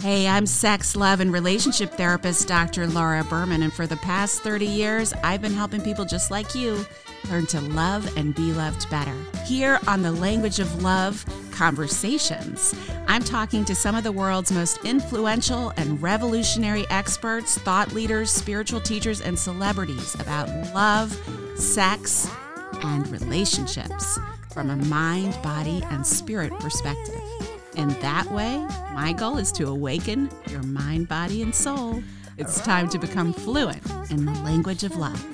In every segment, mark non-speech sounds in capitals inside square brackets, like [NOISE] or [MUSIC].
Hey, I'm sex, love, and relationship therapist Dr. Laura Berman, and for the past 30 years, I've been helping people just like you learn to love and be loved better. Here on the Language of Love Conversations, I'm talking to some of the world's most influential and revolutionary experts, thought leaders, spiritual teachers, and celebrities about love, sex, and relationships from a mind, body, and spirit perspective. And that way, my goal is to awaken your mind, body, and soul. It's time to become fluent in the language of love.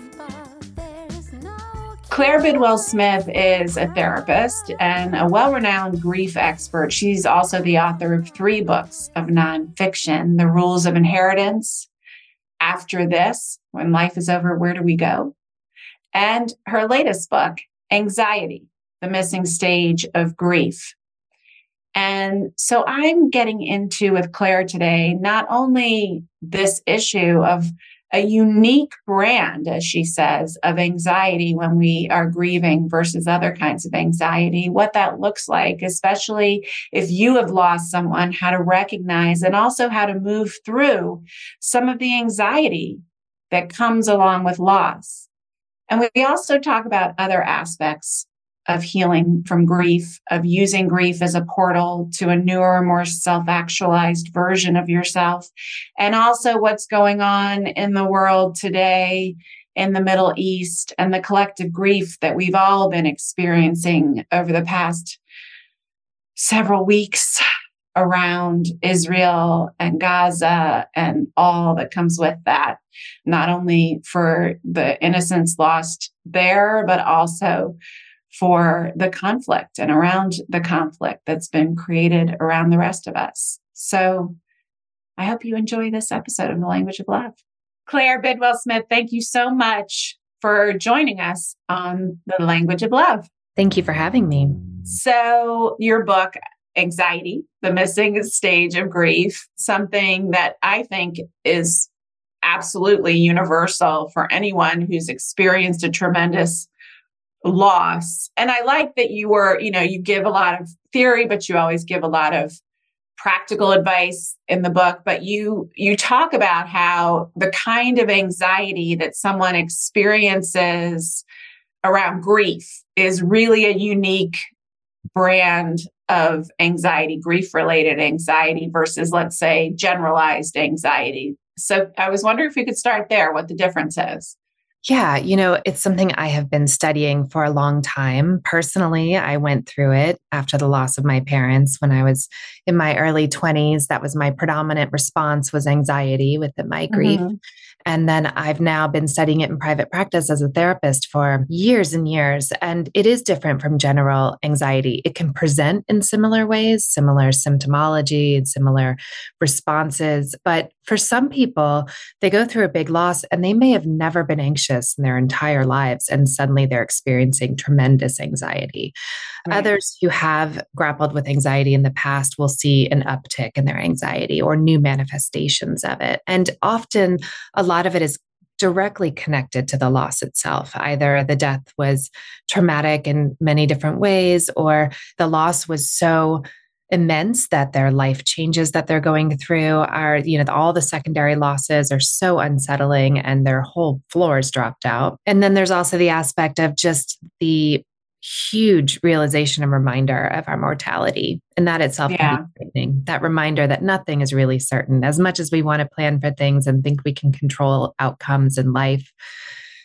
Claire Bidwell Smith is a therapist and a well renowned grief expert. She's also the author of three books of nonfiction The Rules of Inheritance, After This, When Life is Over, Where Do We Go? And her latest book, Anxiety, The Missing Stage of Grief. And so I'm getting into with Claire today not only this issue of a unique brand, as she says, of anxiety when we are grieving versus other kinds of anxiety, what that looks like, especially if you have lost someone, how to recognize and also how to move through some of the anxiety that comes along with loss. And we also talk about other aspects of healing from grief, of using grief as a portal to a newer, more self actualized version of yourself, and also what's going on in the world today in the Middle East and the collective grief that we've all been experiencing over the past several weeks around Israel and Gaza and all that comes with that, not only for the innocents lost there, but also for the conflict and around the conflict that's been created around the rest of us. So I hope you enjoy this episode of The Language of Love. Claire Bidwell Smith, thank you so much for joining us on The Language of Love. Thank you for having me. So, your book, Anxiety, the missing stage of grief, something that I think is absolutely universal for anyone who's experienced a tremendous loss. And I like that you were, you know, you give a lot of theory, but you always give a lot of practical advice in the book. But you you talk about how the kind of anxiety that someone experiences around grief is really a unique brand of anxiety grief related anxiety versus let's say generalized anxiety. So i was wondering if we could start there what the difference is yeah, you know, it's something I have been studying for a long time. Personally, I went through it after the loss of my parents when I was in my early 20s. That was my predominant response was anxiety with my grief. Mm-hmm. And then I've now been studying it in private practice as a therapist for years and years. And it is different from general anxiety. It can present in similar ways, similar symptomology and similar responses. But for some people, they go through a big loss and they may have never been anxious in their entire lives. And suddenly they're experiencing tremendous anxiety. Right. Others who have grappled with anxiety in the past will see an uptick in their anxiety or new manifestations of it. And often a lot of it is directly connected to the loss itself. Either the death was traumatic in many different ways, or the loss was so immense that their life changes that they're going through are, you know, all the secondary losses are so unsettling and their whole floors dropped out. And then there's also the aspect of just the huge realization and reminder of our mortality. And that itself yeah. can be frightening. That reminder that nothing is really certain. As much as we want to plan for things and think we can control outcomes in life,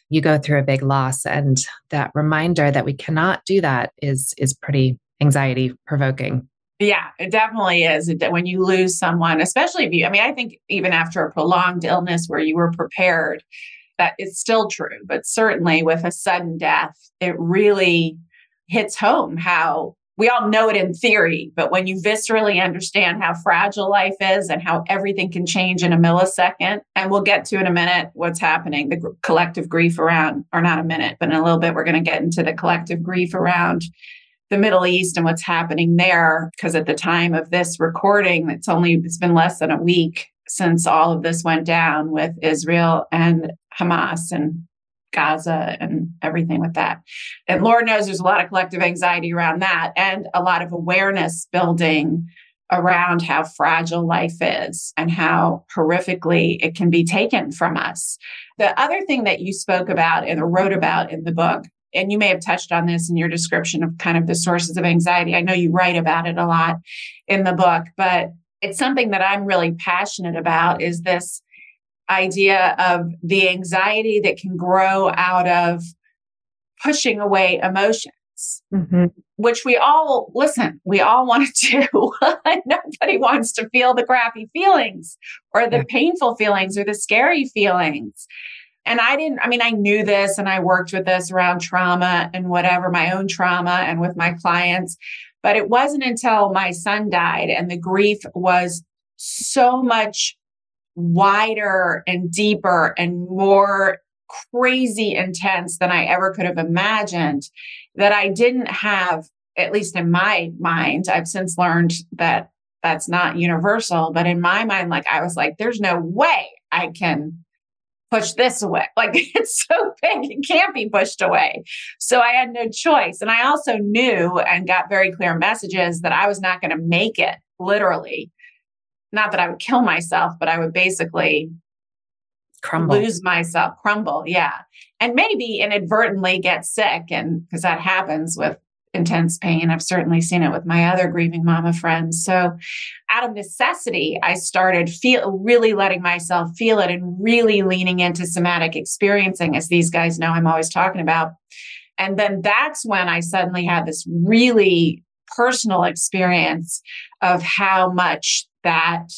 you go through a big loss. And that reminder that we cannot do that is is pretty anxiety provoking. Yeah, it definitely is. When you lose someone, especially if you, I mean, I think even after a prolonged illness where you were prepared, that is still true. But certainly with a sudden death, it really hits home how we all know it in theory, but when you viscerally understand how fragile life is and how everything can change in a millisecond, and we'll get to in a minute what's happening, the collective grief around, or not a minute, but in a little bit, we're going to get into the collective grief around the Middle East and what's happening there. Because at the time of this recording, it's only it's been less than a week since all of this went down with Israel and Hamas and Gaza and everything with that. And Lord knows there's a lot of collective anxiety around that and a lot of awareness building around how fragile life is and how horrifically it can be taken from us. The other thing that you spoke about and wrote about in the book, and you may have touched on this in your description of kind of the sources of anxiety. I know you write about it a lot in the book, but it's something that I'm really passionate about is this idea of the anxiety that can grow out of pushing away emotions. Mm-hmm. Which we all listen, we all want to do. [LAUGHS] Nobody wants to feel the crappy feelings or the yeah. painful feelings or the scary feelings. And I didn't, I mean, I knew this and I worked with this around trauma and whatever, my own trauma and with my clients. But it wasn't until my son died and the grief was so much wider and deeper and more crazy intense than I ever could have imagined that I didn't have, at least in my mind. I've since learned that that's not universal, but in my mind, like I was like, there's no way I can push this away. [LAUGHS] Like it's so big, it can't be pushed away. So I had no choice. And I also knew and got very clear messages that I was not going to make it literally. Not that I would kill myself, but I would basically crumble. lose myself, crumble. Yeah. And maybe inadvertently get sick. And because that happens with intense pain. I've certainly seen it with my other grieving mama friends. So out of necessity, I started feel really letting myself feel it and really leaning into somatic experiencing, as these guys know I'm always talking about. And then that's when I suddenly had this really personal experience of how much that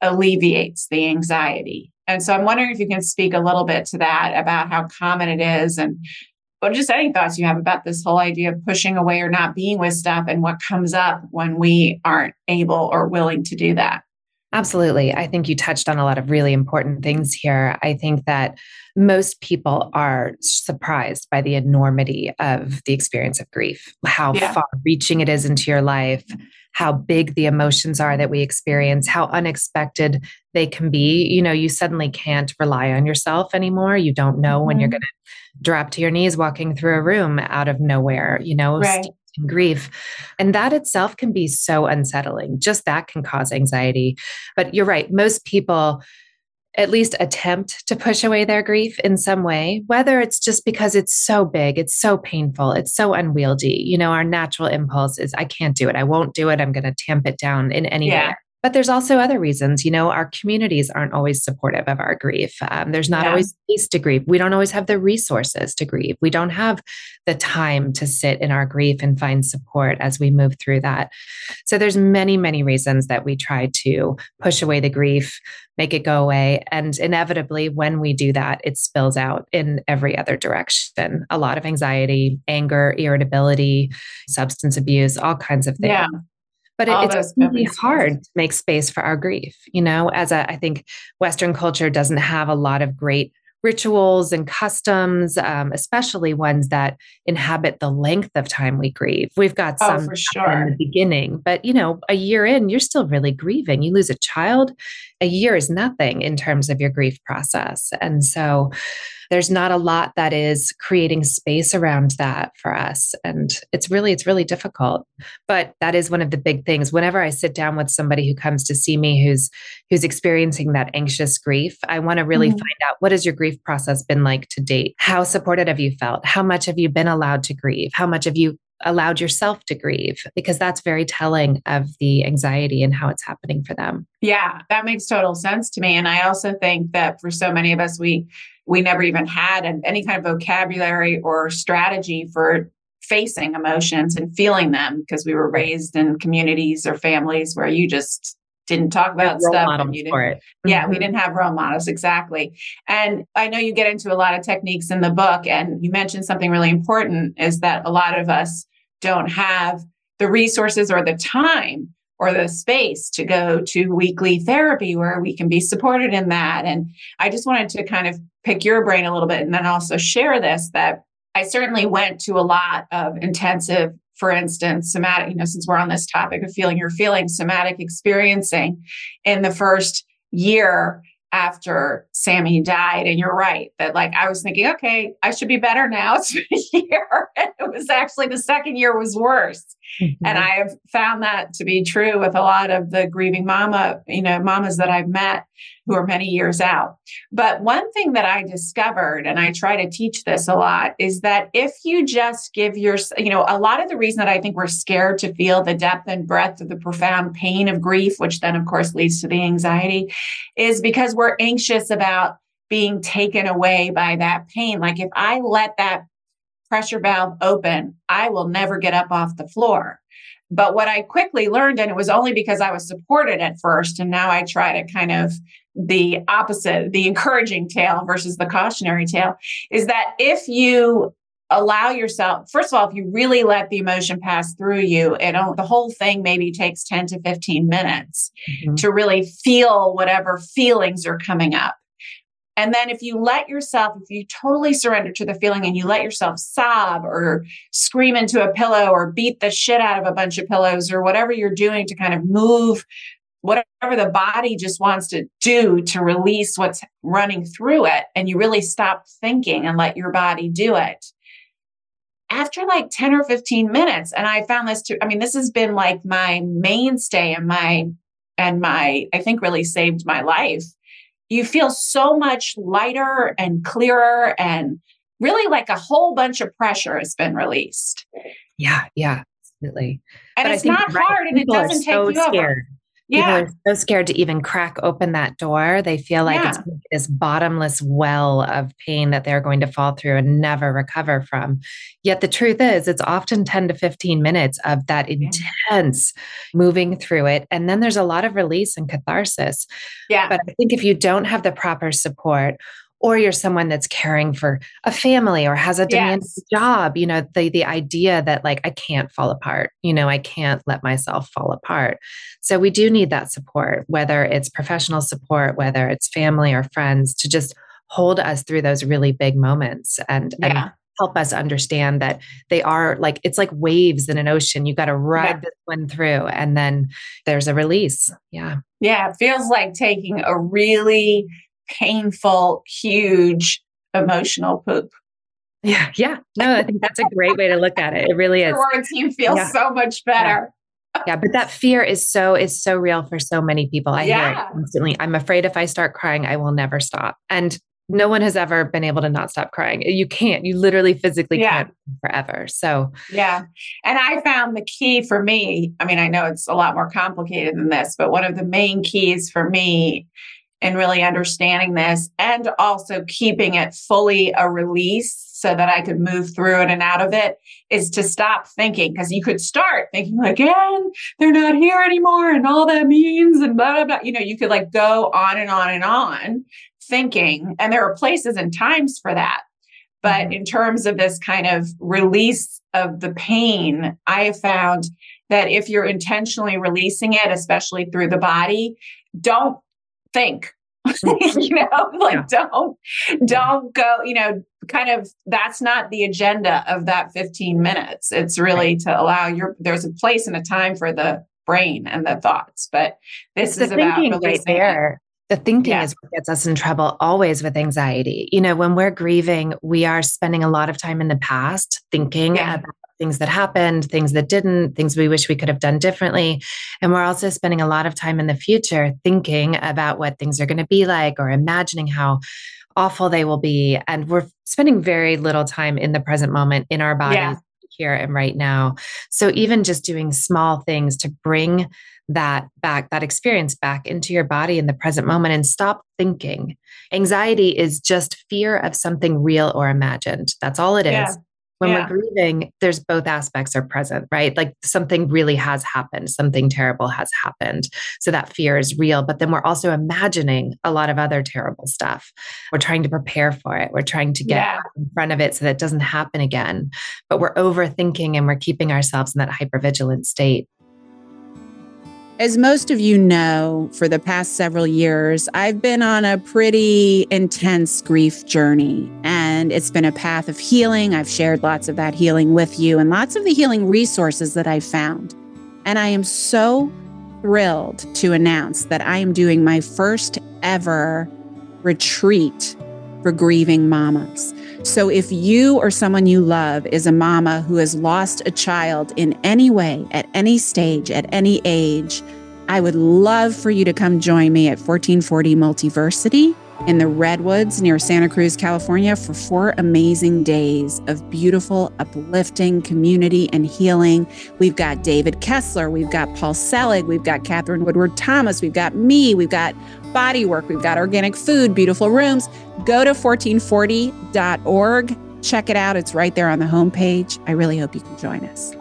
alleviates the anxiety. And so I'm wondering if you can speak a little bit to that about how common it is and but just any thoughts you have about this whole idea of pushing away or not being with stuff and what comes up when we aren't able or willing to do that. Absolutely. I think you touched on a lot of really important things here. I think that most people are surprised by the enormity of the experience of grief, how yeah. far reaching it is into your life, how big the emotions are that we experience, how unexpected they can be. You know, you suddenly can't rely on yourself anymore. You don't know mm-hmm. when you're mm-hmm. going to drop to your knees walking through a room out of nowhere, you know, right. Mm-hmm. grief. And that itself can be so unsettling. Just that can cause anxiety. But you're right. Most people at least attempt to push away their grief in some way, whether it's just because it's so big, it's so painful, it's so unwieldy. You know, our natural impulse is, I can't do it. I won't do it. I'm going to tamp it down in any yeah. way. But there's also other reasons. You know, our communities aren't always supportive of our grief. Um, there's not yeah. always space to grieve. We don't always have the resources to grieve. We don't have the time to sit in our grief and find support as we move through that. So there's many, many reasons that we try to push away the grief, make it go away. And inevitably, when we do that, it spills out in every other direction. A lot of anxiety, anger, irritability, substance abuse, all kinds of things. Yeah but it, it's really hard to make space for our grief you know as a, I think western culture doesn't have a lot of great rituals and customs um, especially ones that inhabit the length of time we grieve. We've got oh, some sure. in the beginning but you know a year in you're still really grieving. You lose a child a year is nothing in terms of your grief process. And so there's not a lot that is creating space around that for us. And it's really it's really difficult. But that is one of the big things. Whenever i sit down with somebody who comes to see me who's who's experiencing that anxious grief i want to really mm-hmm. find out what has your grief process been like to date? How supported have you felt? How much have you been allowed to grieve? How much have you allowed yourself to grieve because that's very telling of the anxiety and how it's happening for them. Yeah, that makes total sense to me and I also think that for so many of us we we never even had any kind of vocabulary or strategy for facing emotions and feeling them because we were raised in communities or families where you just didn't talk about stuff and you didn't, yeah mm-hmm. we didn't have role models exactly and i know you get into a lot of techniques in the book and you mentioned something really important is that a lot of us don't have the resources or the time or the space to go to weekly therapy where we can be supported in that. And I just wanted to kind of pick your brain a little bit and then also share this that I certainly went to a lot of intensive, for instance, somatic, you know, since we're on this topic of feeling your feeling, somatic experiencing in the first year after Sammy died. And you're right that like I was thinking, okay, I should be better now. [LAUGHS] It's been a year. And it was actually the second year was worse. Mm-hmm. And I have found that to be true with a lot of the grieving mama, you know, mamas that I've met who are many years out. But one thing that I discovered, and I try to teach this a lot, is that if you just give your, you know, a lot of the reason that I think we're scared to feel the depth and breadth of the profound pain of grief, which then of course leads to the anxiety, is because we're anxious about being taken away by that pain. Like if I let that pressure valve open, I will never get up off the floor. But what I quickly learned, and it was only because I was supported at first, and now I try to kind of the opposite, the encouraging tale versus the cautionary tale, is that if you allow yourself, first of all, if you really let the emotion pass through you, it the whole thing maybe takes 10 to 15 minutes mm-hmm. to really feel whatever feelings are coming up. And then if you let yourself, if you totally surrender to the feeling and you let yourself sob or scream into a pillow or beat the shit out of a bunch of pillows or whatever you're doing to kind of move whatever the body just wants to do to release what's running through it, and you really stop thinking and let your body do it. After like 10 or 15 minutes, and I found this to, I mean, this has been like my mainstay and my, and my, I think really saved my life you feel so much lighter and clearer and really like a whole bunch of pressure has been released. Yeah, yeah, absolutely. And but it's not right, hard and it doesn't take so you scared. over. Yeah. People are so scared to even crack open that door. They feel like yeah. it's this bottomless well of pain that they're going to fall through and never recover from. Yet the truth is, it's often 10 to 15 minutes of that intense moving through it. And then there's a lot of release and catharsis. Yeah. But I think if you don't have the proper support or you're someone that's caring for a family or has a demanding yes. job you know the the idea that like i can't fall apart you know i can't let myself fall apart so we do need that support whether it's professional support whether it's family or friends to just hold us through those really big moments and, yeah. and help us understand that they are like it's like waves in an ocean you got to ride yeah. this one through and then there's a release yeah yeah it feels like taking a really painful, huge emotional poop. Yeah, yeah. No, I think that's a great way to look at it. It really [LAUGHS] is. Quarantine feels yeah. so much better. Yeah. yeah. but that fear is so is so real for so many people. I yeah. hear it constantly. I'm afraid if I start crying, I will never stop. And no one has ever been able to not stop crying. You can't. You literally physically yeah. can't forever. So yeah. And I found the key for me. I mean, I know it's a lot more complicated than this, but one of the main keys for me and really understanding this and also keeping it fully a release so that I could move through it and out of it is to stop thinking because you could start thinking again, they're not here anymore and all that means and blah, blah, blah. You know, you could like go on and on and on thinking. And there are places and times for that. But mm-hmm. in terms of this kind of release of the pain, I have found that if you're intentionally releasing it, especially through the body, don't think [LAUGHS] mm. you know [LAUGHS] like yeah. don't don't go you know kind of that's not the agenda of that 15 minutes it's really to allow your there's a place and a time for the brain and the thoughts but this it's is about right there the thinking yeah. is what gets us in trouble always with anxiety. You know, when we're grieving, we are spending a lot of time in the past thinking yeah. about things that happened, things that didn't, things we wish we could have done differently. And we're also spending a lot of time in the future thinking about what things are going to be like or imagining how awful they will be. And we're spending very little time in the present moment in our bodies. Yeah. Here and right now. So, even just doing small things to bring that back, that experience back into your body in the present moment and stop thinking. Anxiety is just fear of something real or imagined. That's all it is. Yeah when yeah. we're grieving, there's both aspects are present, right? Like something really has happened, something terrible has happened. So that fear is real. But then we're also imagining a lot of other terrible stuff. We're trying to prepare for it. We're trying to get yeah. in front of it so that it doesn't happen again. But we're overthinking and we're keeping ourselves in that hypervigilant state. As most of you know, for the past several years, I've been on a pretty intense grief journey, and it's been a path of healing. I've shared lots of that healing with you and lots of the healing resources that I've found. And I am so thrilled to announce that I am doing my first ever retreat for grieving mamas. So if you or someone you love is a mama who has lost a child in any way, at any stage, at any age, I would love for you to come join me at 1440 Multiversity in the Redwoods near Santa Cruz, California for four amazing days of beautiful, uplifting community and healing. We've got David Kessler, we've got Paul Selig, we've got Katherine Woodward Thomas, we've got me, we've got body work, we've got organic food, beautiful rooms. Go to 1440.org. Check it out. It's right there on the homepage. I really hope you can join us.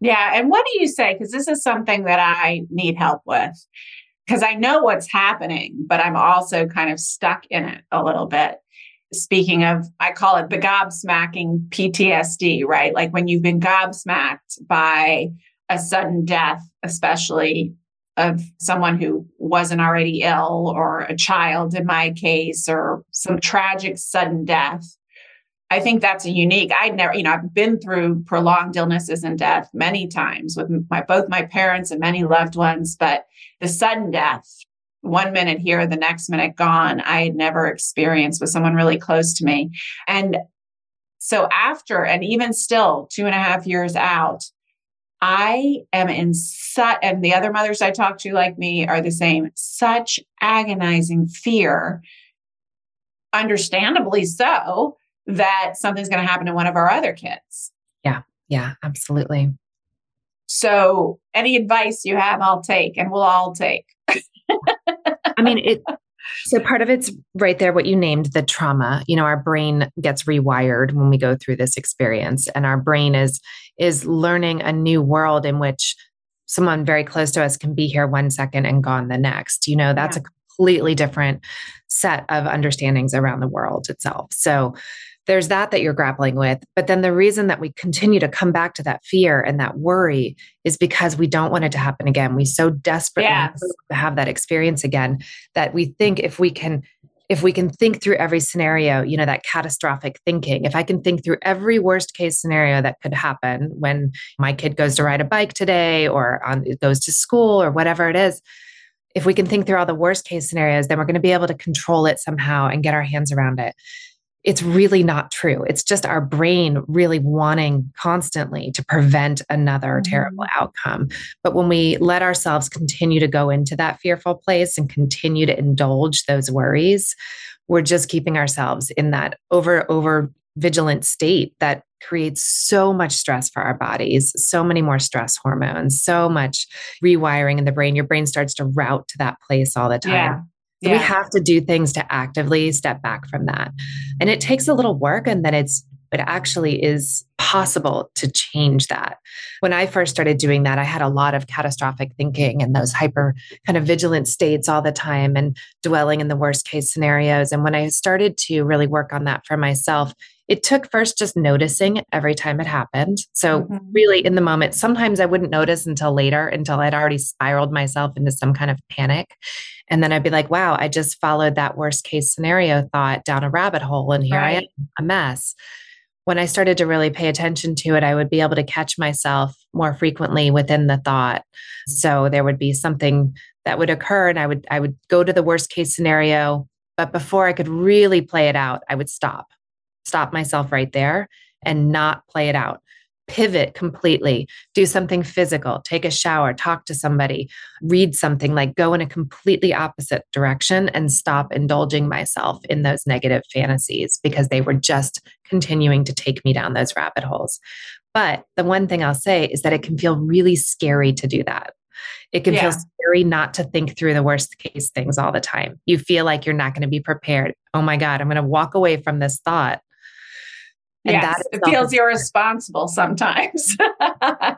Yeah. And what do you say? Because this is something that I need help with. Because I know what's happening, but I'm also kind of stuck in it a little bit. Speaking of, I call it the gobsmacking PTSD, right? Like when you've been gobsmacked by a sudden death, especially of someone who wasn't already ill or a child in my case or some tragic sudden death i think that's a unique i'd never you know i've been through prolonged illnesses and death many times with my both my parents and many loved ones but the sudden death one minute here the next minute gone i had never experienced with someone really close to me. And so after and even still two and a half years out I am in such, and the other mothers I talk to, like me, are the same, such agonizing fear, understandably so, that something's going to happen to one of our other kids. Yeah, yeah, absolutely. So, any advice you have, I'll take, and we'll all take. I mean, it so part of it's right there, what you named the trauma. You know, our brain gets rewired when we go through this experience, and our brain is is learning a new world in which someone very close to us can be here one second and gone the next. You know, that's yeah. a completely different set of understandings around the world itself. So there's that that you're grappling with. But then the reason that we continue to come back to that fear and that worry is because we don't want it to happen again. We so desperately yes. have that experience again that we think if we can if we can think through every scenario, you know, that catastrophic thinking, if I can think through every worst case scenario that could happen when my kid goes to ride a bike today or on, goes to school or whatever it is, if we can think through all the worst case scenarios, then we're going to be able to control it somehow and get our hands around it it's really not true. It's just our brain really wanting constantly to prevent another mm-hmm. terrible outcome. But when we let ourselves continue to go into that fearful place and continue to indulge those worries, we're just keeping ourselves in that over over vigilant state that creates so much stress for our bodies, so many more stress hormones, so much rewiring in the brain. Your brain starts to route to that place all the time. Yeah. So yeah. we have to do things to actively step back from that. And it takes a little work and then it's it actually is possible to change that. When I first started doing that, I had a lot of catastrophic thinking and those hyper kind of vigilant states all the time and dwelling in the worst case scenarios. And when I started to really work on that for myself, it took first just noticing every time it happened. So, mm-hmm. really, in the moment, sometimes I wouldn't notice until later, until I'd already spiraled myself into some kind of panic. And then I'd be like, wow, I just followed that worst case scenario thought down a rabbit hole, and here right. I am, a mess. When I started to really pay attention to it, I would be able to catch myself more frequently within the thought. So there would be something that would occur, and I would I would go to the worst case scenario, but before I could really play it out, I would stop stop myself right there and not play it out. Pivot completely, do something physical, take a shower, talk to somebody, read something, like go in a completely opposite direction and stop indulging myself in those negative fantasies because they were just continuing to take me down those rabbit holes. But the one thing I'll say is that it can feel really scary to do that. It can yeah. feel scary not to think through the worst case things all the time. You feel like you're not going to be prepared. Oh my God, I'm going to walk away from this thought and yes, it feels irresponsible sometimes. [LAUGHS]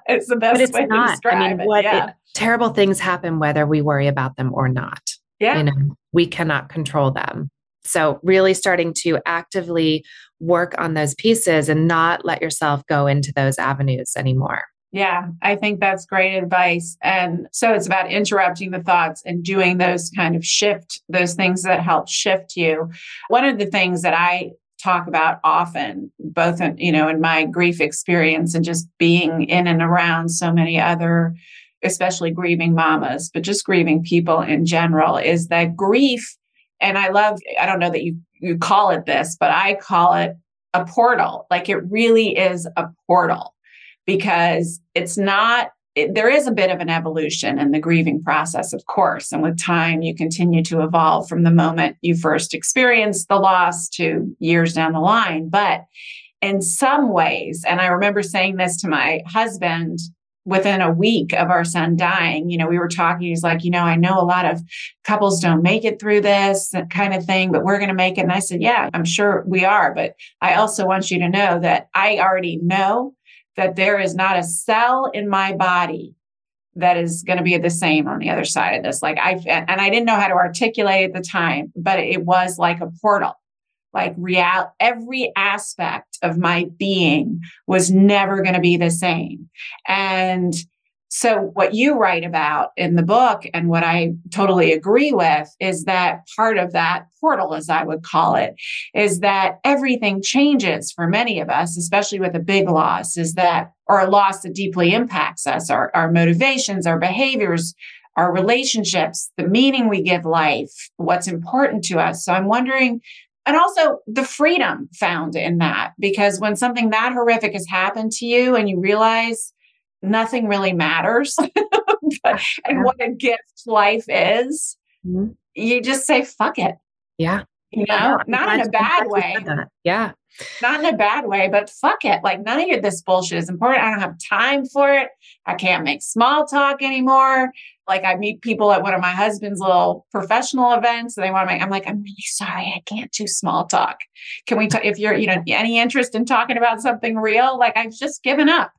it's the best it's way not. to describe I mean, what yeah. it, terrible things happen whether we worry about them or not. Yeah. You know, we cannot control them. So, really starting to actively work on those pieces and not let yourself go into those avenues anymore. Yeah, I think that's great advice. And so it's about interrupting the thoughts and doing those kind of shift, those things that help shift you. One of the things that I talk about often both in, you know in my grief experience and just being in and around so many other especially grieving mamas, but just grieving people in general, is that grief. And I love, I don't know that you, you call it this, but I call it a portal. Like it really is a portal because it's not it, there is a bit of an evolution in the grieving process, of course. And with time, you continue to evolve from the moment you first experienced the loss to years down the line. But in some ways, and I remember saying this to my husband within a week of our son dying, you know, we were talking. He's like, you know, I know a lot of couples don't make it through this kind of thing, but we're going to make it. And I said, yeah, I'm sure we are. But I also want you to know that I already know that there is not a cell in my body that is going to be the same on the other side of this. Like I, and I didn't know how to articulate at the time, but it was like a portal. Like real, every aspect of my being was never going to be the same. And so, what you write about in the book, and what I totally agree with, is that part of that portal, as I would call it, is that everything changes for many of us, especially with a big loss, is that, or a loss that deeply impacts us, our, our motivations, our behaviors, our relationships, the meaning we give life, what's important to us. So, I'm wondering and also the freedom found in that because when something that horrific has happened to you and you realize nothing really matters [LAUGHS] but, and what a gift life is, mm-hmm. you just say, fuck it. Yeah. You know, yeah, not in a bad way. Yeah. Not in a bad way, but fuck it. Like none of your this bullshit is important. I don't have time for it. I can't make small talk anymore. Like I meet people at one of my husband's little professional events and they want to make, I'm like, I'm really sorry. I can't do small talk. Can we talk if you're, you know, any interest in talking about something real? Like I've just given up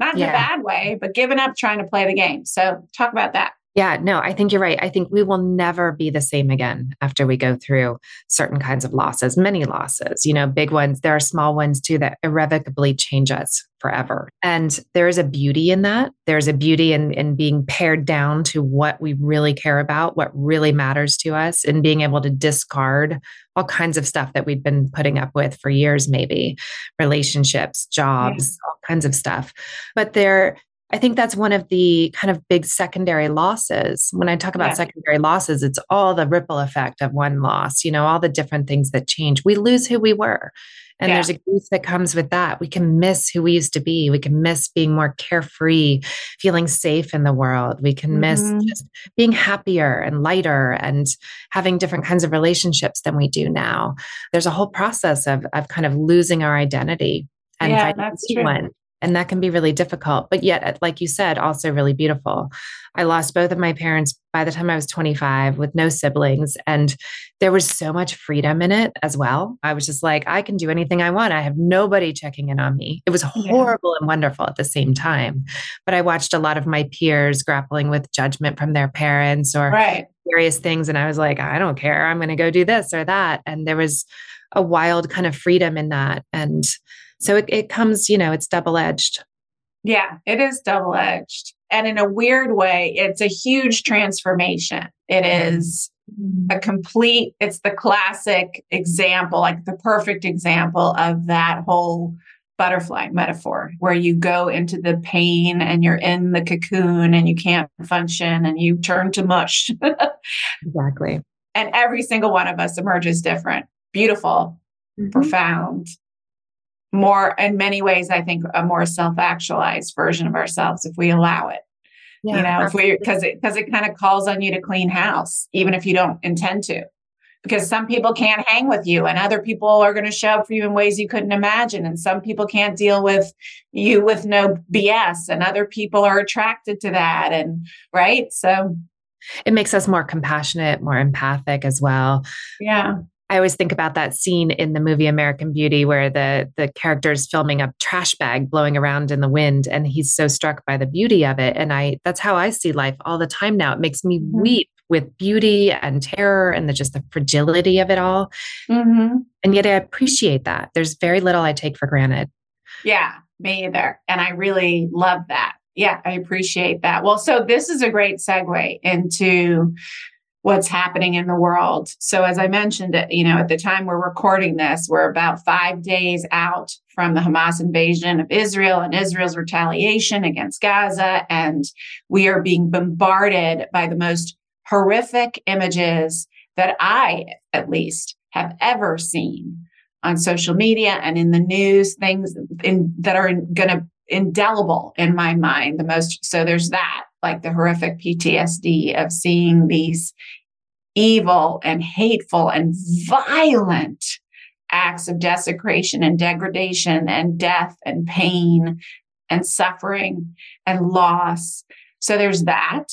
not in yeah. a bad way, but giving up trying to play the game. So talk about that. Yeah, no, I think you're right. I think we will never be the same again after we go through certain kinds of losses, many losses, you know, big ones. There are small ones too that irrevocably change us forever. And there is a beauty in that. There's a beauty in, in being pared down to what we really care about, what really matters to us, and being able to discard all kinds of stuff that we've been putting up with for years, maybe relationships, jobs, yeah. all kinds of stuff. But there, I think that's one of the kind of big secondary losses. When I talk about yeah. secondary losses, it's all the ripple effect of one loss, you know, all the different things that change. We lose who we were. And yeah. there's a grief that comes with that. We can miss who we used to be. We can miss being more carefree, feeling safe in the world. We can miss mm-hmm. just being happier and lighter and having different kinds of relationships than we do now. There's a whole process of, of kind of losing our identity and yeah, that's true. one. And that can be really difficult, but yet, uh, like you said, also really beautiful. I lost both of my parents by the time I was 25 with no siblings. And there was so much freedom in it as well. I was just like, I can do anything I want. I have nobody checking in on me. It was horrible yeah. and wonderful at the same time. But I watched a lot of my peers grappling with judgment from their parents or right. various things. And I was like, I don't care. I'm going to go do this or that. And there was a wild kind of freedom in that. And so it, it comes, you know, it's double edged. Yeah, it is double edged. And in a weird way, it's a huge transformation. It is a complete, it's the classic example, like the perfect example of that whole butterfly metaphor where you go into the pain and you're in the cocoon and you can't function and you turn to mush. [LAUGHS] exactly. And every single one of us emerges different, beautiful, mm-hmm. profound, more in many ways i think a more self-actualized version of ourselves if we allow it. Yeah, you know if we because it because it kind of calls on you to clean house even if you don't intend to. Because some people can't hang with you and other people are going to show up for you in ways you couldn't imagine and some people can't deal with you with no bs and other people are attracted to that and right? So it makes us more compassionate more empathic as well. Yeah I always think about that scene in the movie American Beauty where the the character is filming a trash bag blowing around in the wind and he's so struck by the beauty of it and I that's how I see life all the time now. It makes me mm-hmm. weep with beauty and terror and the, just the fragility of it all. Mm-hmm. And yet I appreciate that. There's very little I take for granted. Yeah, me either. And I really love that. Yeah, I appreciate that. Well, so this is a great segue into what's happening in the world. So, as I mentioned, uh, you know, at the time we're recording this, we're about five days out from the Hamas invasion of Israel and Israel's retaliation against Gaza. And we are being bombarded by the most horrific images that I, at least, have ever seen on social media and in the news, things in, that are going to indelible in my mind the most. So there's that like the horrific PTSD of seeing these evil and hateful and violent acts of desecration and degradation and death and pain and suffering and loss. So there's that,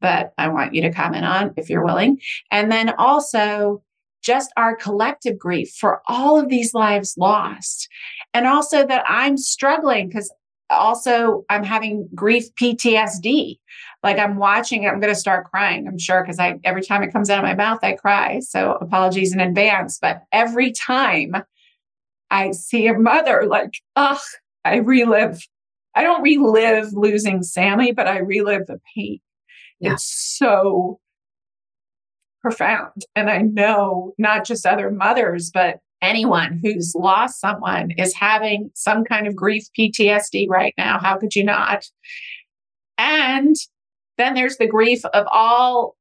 but I want you to comment on if you're willing. And then also just our collective grief for all of these lives lost. And also that I'm struggling because also I'm having grief PTSD. Like I'm watching it, I'm going to start crying, I'm sure, because I every time it comes out of my mouth, I cry. So apologies in advance. But every time I see a mother, like, ugh, I relive. I don't relive losing Sammy, but I relive the pain. Yeah. It's so profound. And I know not just other mothers, but anyone who's lost someone is having some kind of grief PTSD right now. How could you not? And then there's the grief of all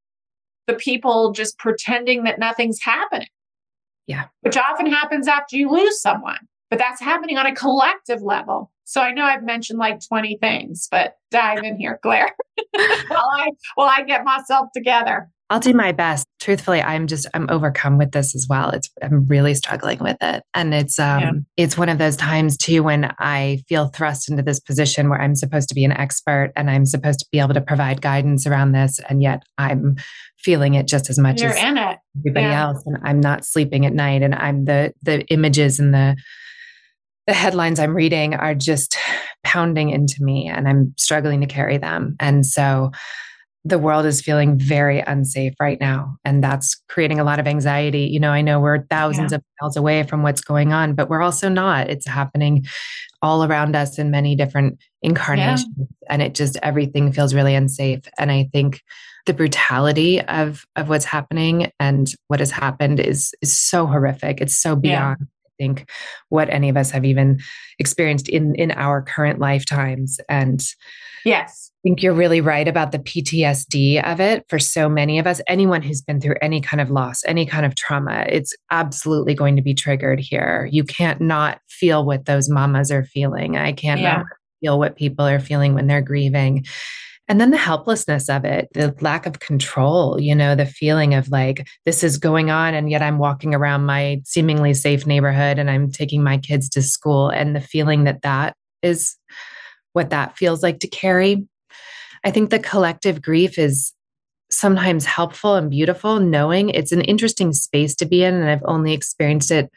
the people just pretending that nothing's happening. Yeah. Which often happens after you lose someone, but that's happening on a collective level. So I know I've mentioned like 20 things, but dive in here, Claire, [LAUGHS] while I while I get myself together. I'll do my best. Truthfully, I'm just I'm overcome with this as well. It's I'm really struggling with it. And it's um yeah. it's one of those times too when I feel thrust into this position where I'm supposed to be an expert and I'm supposed to be able to provide guidance around this and yet I'm feeling it just as much You're as everybody yeah. else and I'm not sleeping at night and I'm the the images and the the headlines I'm reading are just [SIGHS] pounding into me and I'm struggling to carry them. And so the world is feeling very unsafe right now and that's creating a lot of anxiety you know i know we're thousands yeah. of miles away from what's going on but we're also not it's happening all around us in many different incarnations yeah. and it just everything feels really unsafe and i think the brutality of of what's happening and what has happened is is so horrific it's so beyond yeah. Think what any of us have even experienced in in our current lifetimes and yes I think you're really right about the PTSD of it for so many of us. Anyone who's been through any kind of loss, any kind of trauma, it's absolutely going to be triggered here. You can't not feel what those mamas are feeling. I can't yeah. not feel what people are feeling when they're grieving. And then the helplessness of it, the lack of control, you know, the feeling of like, this is going on, and yet I'm walking around my seemingly safe neighborhood and I'm taking my kids to school. And the feeling that that is what that feels like to carry I think the collective grief is sometimes helpful and beautiful, knowing it's an interesting space to be in. And I've only experienced it,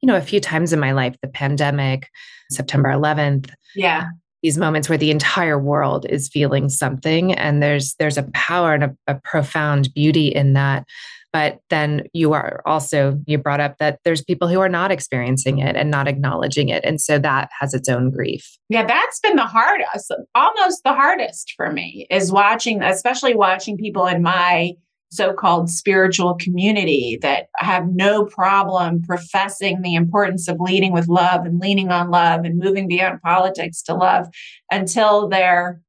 you know, a few times in my life the pandemic, September 11th. Yeah. These moments where the entire world is feeling something, and there's there's a power and a, a profound beauty in that but then you are also, you brought up that there's people who are not experiencing it and not acknowledging it. And so that has its own grief. Yeah, that's been the hardest, almost the hardest for me is watching, especially watching people in my so called spiritual community that have no problem professing the importance of leading with love and leaning on love and moving beyond politics to love until their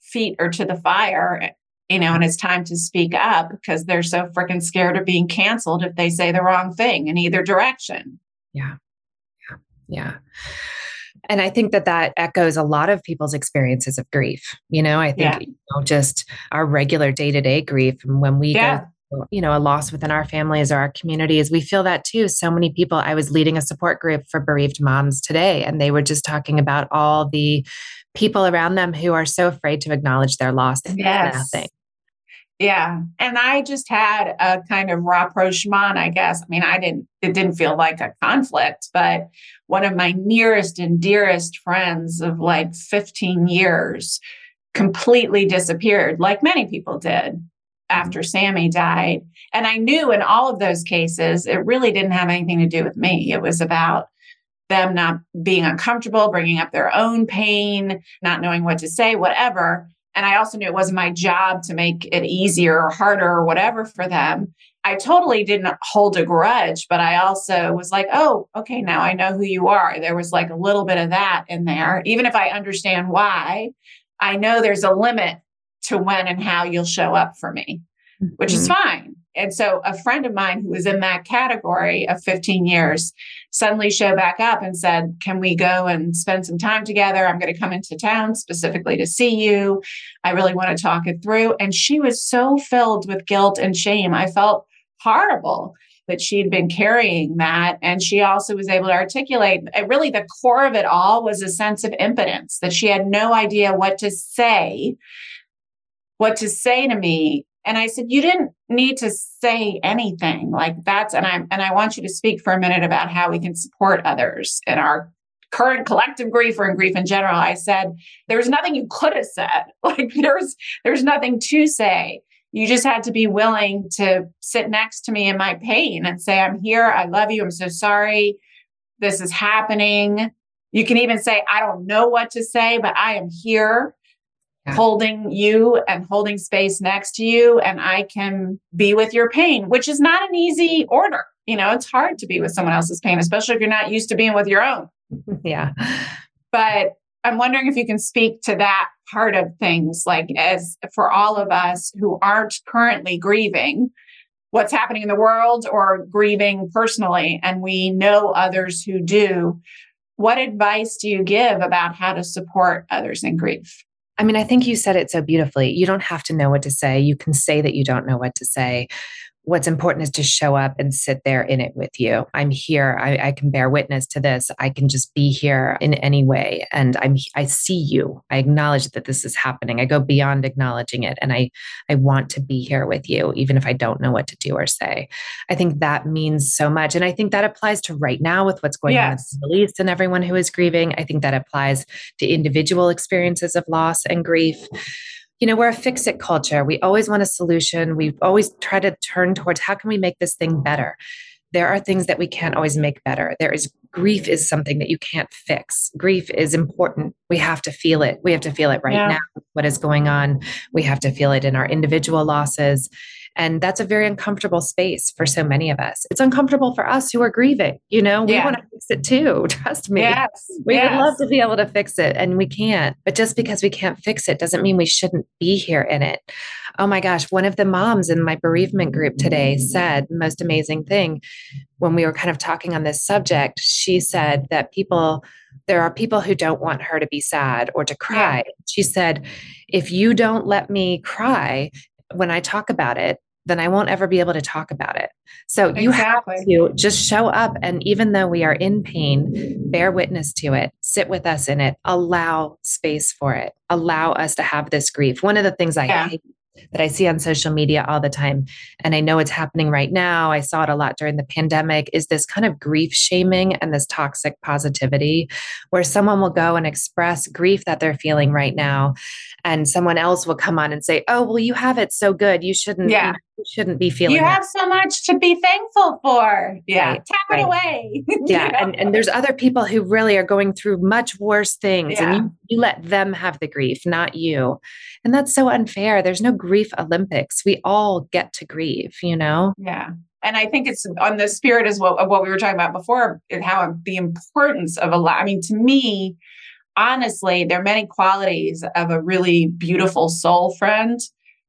feet are to the fire you know, and it's time to speak up because they're so freaking scared of being canceled if they say the wrong thing in either direction. Yeah. Yeah. Yeah. And I think that that echoes a lot of people's experiences of grief. You know, I think yeah. you know, just our regular day to day grief. And when we yeah. go you know, a loss within our families or our communities. We feel that too. So many people, I was leading a support group for bereaved moms today, and they were just talking about all the people around them who are so afraid to acknowledge their loss. Yes. Nothing. Yeah. And I just had a kind of rapprochement, I guess. I mean, I didn't, it didn't feel like a conflict, but one of my nearest and dearest friends of like 15 years completely disappeared, like many people did after mm-hmm. Sammy died. And I knew in all of those cases, it really didn't have anything to do with me. It was about them not being uncomfortable, bringing up their own pain, not knowing what to say, whatever. And I also knew it wasn't my job to make it easier or harder or whatever for them. I totally didn't hold a grudge, but I also was like, oh, okay, now I know who you are. There was like a little bit of that in there. Even if I understand why, I know there's a limit to when and how you'll show up for me, mm-hmm. which is mm-hmm. fine. And so a friend of mine who was in that category of 15 years suddenly showed back up and said, Can we go and spend some time together? I'm going to come into town specifically to see you. I really want to talk it through. And she was so filled with guilt and shame. I felt horrible that she had been carrying that. And she also was able to articulate uh, really the core of it all was a sense of impotence that she had no idea what to say, what to say to me and I said, you didn't need to say anything like that's, and I, and I want you to speak for a minute about how we can support others in our current collective grief or in grief in general. I said, there's nothing you could have said. [LAUGHS] Like there's, there's nothing to say. You just had to be willing to sit next to me in my pain and say, I'm here. I love you. I'm so sorry. This is happening. You can even say, I don't know what to say, but I am here yeah. holding you and holding space next to you and I can be with your pain, which is not an easy order. You know, it's hard to be with someone else's pain, especially if you're not used to being with your own. [LAUGHS] Yeah. But I'm wondering if you can speak to that part of things, like as for all of us who aren't currently grieving what's happening in the world or grieving personally, and we know others who do. What advice do you give about how to support others in grief? I mean, I think you said it so beautifully. You don't have to know what to say. You can say that you don't know what to say what's important is to show up and sit there in it with you. I'm here. I, I, can bear witness to this. I can just be here in any way. And I'm I see you. I acknowledge that this is happening. I go beyond acknowledging it. And I I want to be here with you, even if I don't know what to do or say. I think that means so much. And I think that applies to right now with what's going yes. on in the Middle East and everyone who is grieving. I think that applies to individual experiences of loss and grief you know, we're a fix it culture. We always want a solution. We always try to turn towards how can we make this thing better? There are things that we can't always make better. There is grief is something that you can't fix. Grief is important. We have to feel it. We have to feel it right yeah. now. What is going on? We have to feel it in our individual losses. And that's a very mm. uncomfortable space for so many of us. It's uncomfortable for us who are grieving. You know, we yeah. want to fix it too. [LAUGHS] Trust me. Yes. We yes. would love to be able to fix it and we can't. But just because we can't fix it doesn't mean we shouldn't be here in it. Oh my gosh. One of the moms in my bereavement group today said the most amazing thing when we were kind of talking on this subject. She said that people, there are people who don't want her to be sad or to cry. Yeah. She said, if you don't let me cry, when I talk about it, then I won't ever be able to talk about it. So exactly. you have to just show up. And even though we are in pain, bear witness to it, sit with us in it, allow space for it, allow us to have this grief. One of the things I yeah. hate that I see on social media all the time. And I know it's happening right now. I saw it a lot during the pandemic is this kind of grief shaming and this toxic positivity where someone will go and express grief that they're feeling right now. And someone else will come on and say, Oh, well, you have it so good. You shouldn't, yeah. you, shouldn't be feeling You that. have so much to be thankful for. Yeah. Right. Tap right. it away. [LAUGHS] yeah. And, and there's other people who really are going through much worse things. Yeah. And you, you let them have the grief, not you. And that's so unfair. There's no grief Olympics. We all get to grieve, you know? Yeah. And I think it's on the spirit as well of what we were talking about before, how the importance of a lot. I mean, to me, honestly, there are many qualities of a really beautiful soul friend.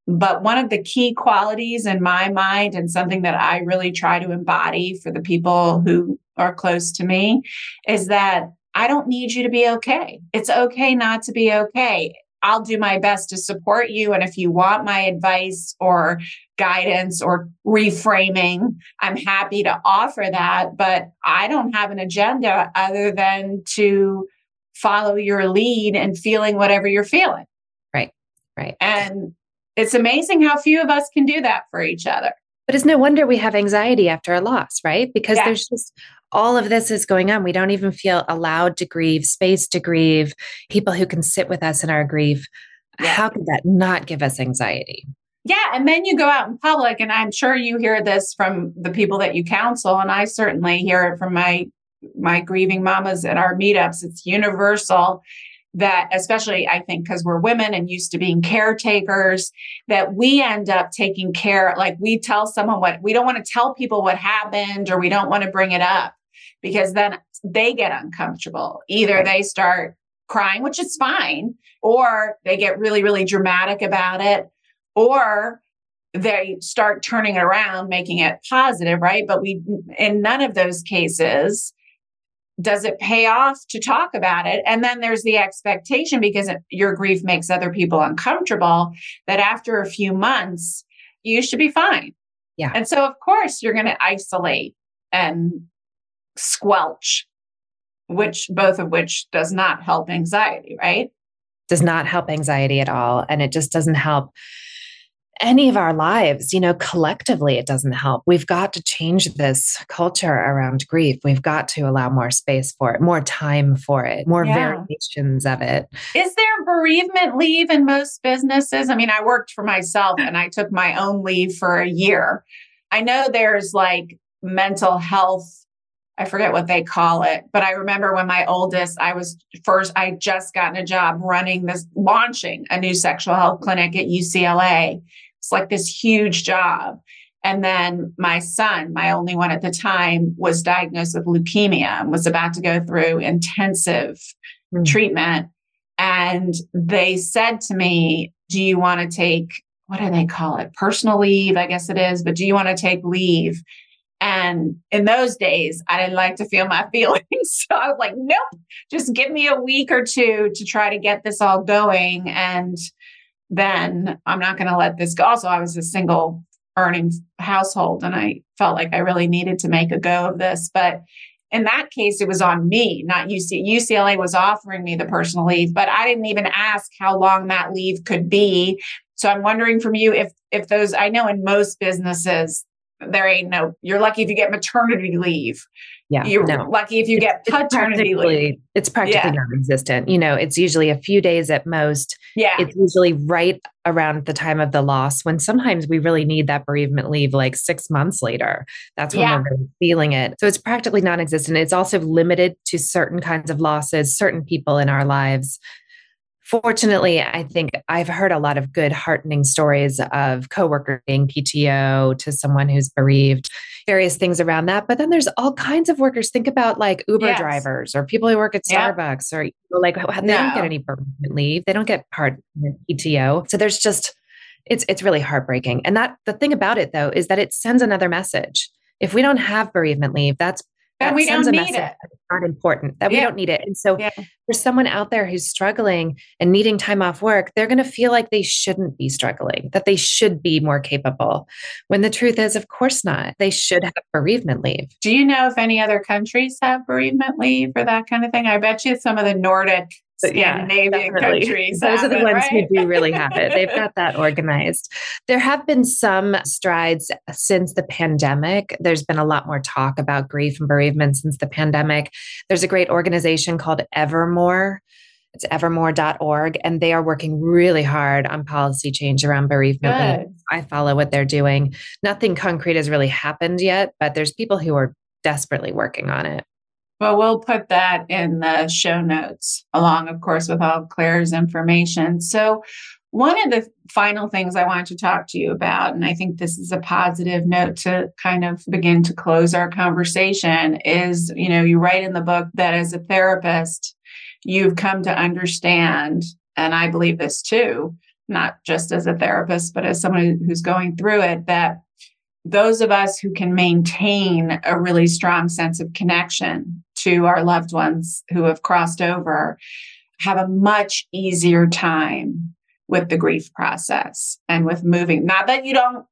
But one of the key qualities in my mind, and something that I really try to embody for the people who are close to me, is that I don't need you to be okay. It's okay not to be okay. I'll do my best to support you. And if you want my advice or guidance or reframing, I'm happy to offer that. But I don't have an agenda other than to follow your lead and feeling whatever you're feeling. Right. Right. And it's amazing how few of us can do that for each other. But it's no wonder we have anxiety after a loss, right? Because yeah. there's just all of this is going on. We don't even feel allowed to grieve, space to grieve, people who can sit with us in our grief. Yeah. How could that not give us anxiety? Yeah. And then you go out in public, and I'm sure you hear this from the people that you counsel. And I certainly hear it from my my grieving mamas at our meetups. It's universal that especially I think because we're women and used to being caretakers, that we end up taking care, like we tell someone what we don't want to tell people what happened or we don't want to bring it up because then they get uncomfortable. Either they start crying, which is fine, or they get really, really dramatic about it, or they start turning it around, making it positive, right? But we, in none of those cases, does it pay off to talk about it? And then there's the expectation because your grief makes other people uncomfortable that after a few months, you should be fine. Yeah. And so, of course, you're going to isolate and squelch, which both of which does not help anxiety, right? Does not help anxiety at all. And it just doesn't help any of our lives, you know, collectively, it doesn't help. We've got to change this culture around grief. We've got to allow more space for it, more time for it, more yeah. variations of it. Is there bereavement leave in most businesses? I mean, I worked for myself and I took my own leave for a year. I know there's like mental health I forget what they call it, but I remember when my oldest, I was first, I just gotten a job running this, launching a new sexual health clinic at UCLA. It's like this huge job. And then my son, my only one at the time, was diagnosed with leukemia and was about to go through intensive mm-hmm. treatment. And they said to me, Do you want to take, what do they call it? Personal leave, I guess it is, but do you want to take leave? And in those days, I didn't like to feel my [LAUGHS] feelings. So I was like, nope, just give me a week or two to try to get this all going. And then I'm not going to let this go. Also, I was a single earning household and I felt like I really needed to make a go of this. But in that case, it was on me, not UC. UCLA was offering me the personal leave, but I didn't even ask how long that leave could be. So I'm wondering from you if if those I know in most businesses there ain't no you're lucky if you get maternity leave yeah you're no. lucky if you get paternity leave. it's practically yeah. non-existent you know it's usually a few days at most. Yeah. It's usually right around the time of the loss when sometimes we really need that bereavement leave like six months later. That's when yeah. we're really feeling it. So it's practically non-existent. It's also limited to certain kinds of losses certain people in our lives fortunately, I think I've heard a lot of good, heartening stories of coworker being PTO to someone who's bereaved, various things around that. But then there's all kinds of workers. Think about like Uber yes. drivers or people who work at Starbucks or like they no. don't get any bereavement leave. They don't get part PTO. So there's just it's it's really heartbreaking. And that the thing about it though is that it sends another message. If we don't have bereavement leave, that's and we don't need it. It's not important that yeah. we don't need it. And so yeah. for someone out there who's struggling and needing time off work, they're going to feel like they shouldn't be struggling, that they should be more capable. When the truth is, of course not. They should have bereavement leave. Do you know if any other countries have bereavement leave or that kind of thing? I bet you some of the Nordic Scandinavian yeah, countries. Those are the it, ones right? who do really [LAUGHS] have it. They've got that organized. There have been some strides since the pandemic. There's been a lot more talk about grief and bereavement since the pandemic. There's a great organization called Evermore. It's evermore.org, and they are working really hard on policy change around bereavement. I follow what they're doing. Nothing concrete has really happened yet, but there's people who are desperately working on it. Well, we'll put that in the show notes, along, of course, with all Claire's information. So, one of the final things I wanted to talk to you about, and I think this is a positive note to kind of begin to close our conversation, is you know, you write in the book that as a therapist, you've come to understand, and I believe this too, not just as a therapist, but as someone who's going through it, that those of us who can maintain a really strong sense of connection to our loved ones who have crossed over have a much easier time with the grief process and with moving. Not that you don't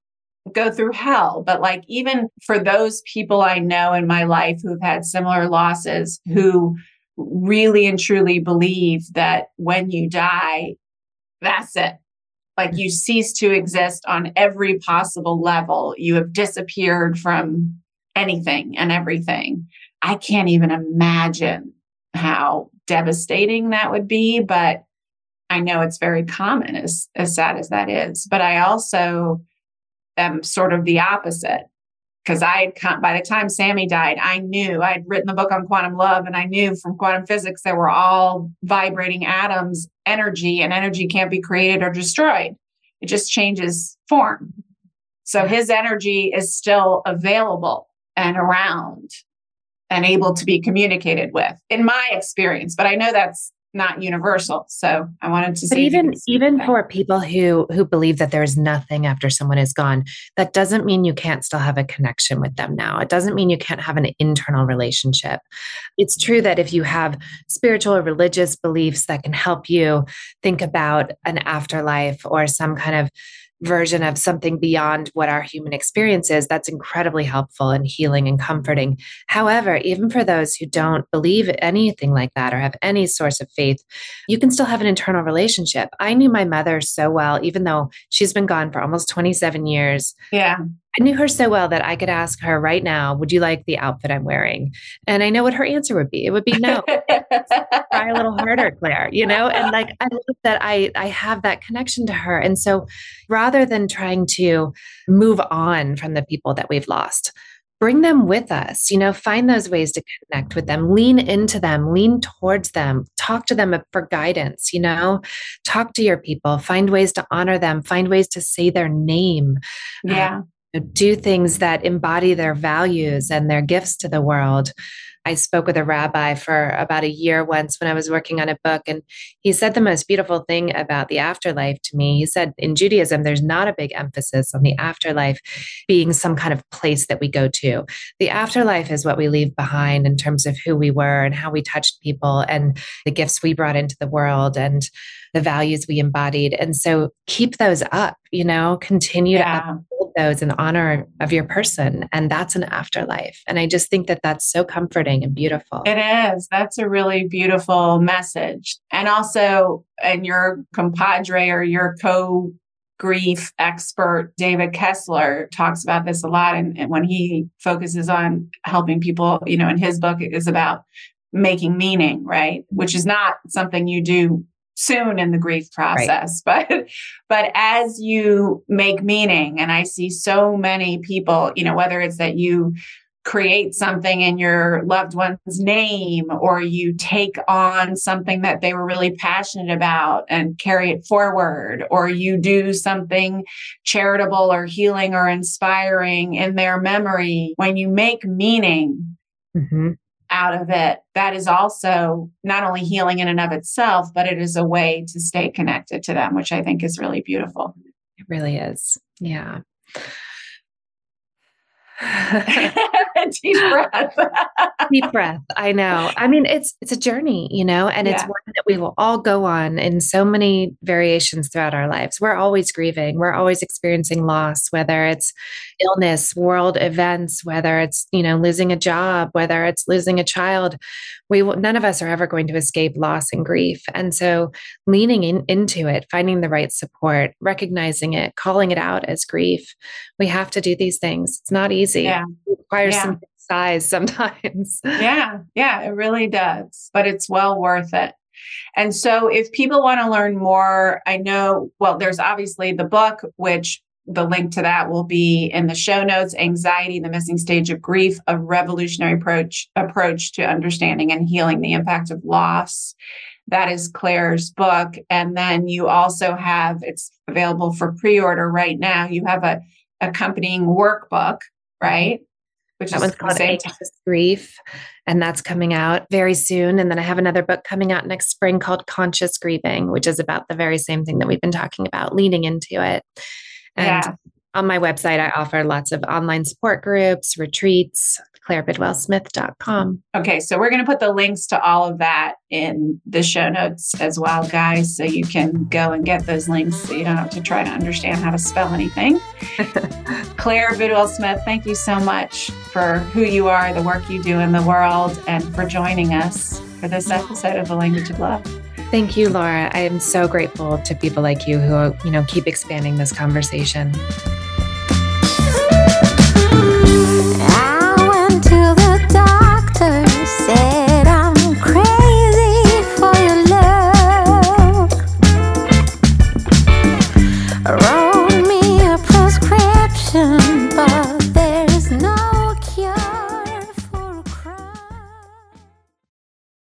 go through hell, but like even for those people I know in my life who've had similar losses, who really and truly believe that when you die, that's it. Like you cease to exist on every possible level. You have disappeared from anything and everything. I can't even imagine how devastating that would be, but I know it's very common as as sad as that is. But I also am sort of the opposite. Because I had come by the time Sammy died, I knew I had written the book on quantum love, and I knew from quantum physics that we're all vibrating atoms, energy, and energy can't be created or destroyed. It just changes form. So his energy is still available and around and able to be communicated with, in my experience. But I know that's not universal. So I wanted to say. but even even for people who who believe that there's nothing after someone is gone, that doesn't mean you can't still have a connection with them now. It doesn't mean you can't have an internal relationship. It's true that if you have spiritual or religious beliefs that can help you think about an afterlife or some kind of version of something beyond what our human experience is, that's incredibly helpful and healing and comforting. However, even for those who don't believe anything like that or have any source of faith, you can still have an internal relationship. I knew my mother so well, even though she's been gone for almost 27 years. Yeah. I knew her so well that I could ask her right now, would you like the outfit I'm wearing? And I know what her answer would be. It would be no. [LAUGHS] Try a little harder, Claire, you know? And like I love that I I have that connection to her. And so rather than trying to move on from the people that we've lost, bring them with us you know find those ways to connect with them lean into them lean towards them talk to them for guidance you know talk to your people find ways to honor them find ways to say their name um, yeah do things that embody their values and their gifts to the world. I spoke with a rabbi for about a year once when I was working on a book, and he said the most beautiful thing about the afterlife to me. He said, in Judaism, there's not a big emphasis on the afterlife being some kind of place that we go to. The afterlife is what we leave behind in terms of who we were and how we touched people and the gifts we brought into the world. And the values we embodied. And so keep those up, you know, continue yeah. to those in honor of your person. And that's an afterlife. And I just think that that's so comforting and beautiful. It is. That's a really beautiful message. And also, and your compadre or your co grief expert David Kessler talks about this a lot and, and, when he focuses on helping people you know in his book it is about making meaning right which is not something you do soon in the grief process right. [LAUGHS] but but as you make meaning and i see so many people you know whether it's that you create something in your loved one's name or you take on something that they were really passionate about and carry it forward or you do something charitable or healing or inspiring in their memory when you make meaning mm-hmm out of it, that is also not only healing in and of itself, but it is a way to stay connected to them, which I think is really beautiful. It really is. Yeah. [LAUGHS] deep breath. Deep breath. I know. I mean it's it's a journey you know and yeah. it's one that we will all go on in so many variations throughout our lives. We're always grieving. We're always experiencing loss whether it's illness world events whether it's you know losing a job whether it's losing a child we will, none of us are ever going to escape loss and grief. And so leaning in, into it finding the right support recognizing it calling it out as grief we have to do these things. It's not easy. Yeah. it requires yeah. some size sometimes. [LAUGHS] Yeah. Yeah it really does but it's well worth it. And so if people want to learn more i know well there's obviously the book which the link to that will be in the show notes. Anxiety the missing stage of grief a revolutionary approach approach to understanding and healing the impact of loss. That is claire's book. And then you also have it's available for pre-order right now. You have a accompanying workbook right? Which that one's called anxious grief and that's coming out very soon. And then i have another book coming out next spring called conscious grieving which is about the very same thing that we've been talking about leaning into it and yeah. on my website, I offer lots of online support groups, retreats, clairebidwellsmith.com. Okay, so we're going to put the links to all of that in the show notes as well, guys, so you can go and get those links so you don't have to try to understand how to spell anything. [LAUGHS] Claire Bidwell Smith, thank you so much for who you are, the work you do in the world, and for joining us for this episode of The Language of Love. Thank you, Laura. I am so grateful to people like you who, you know, keep expanding this conversation.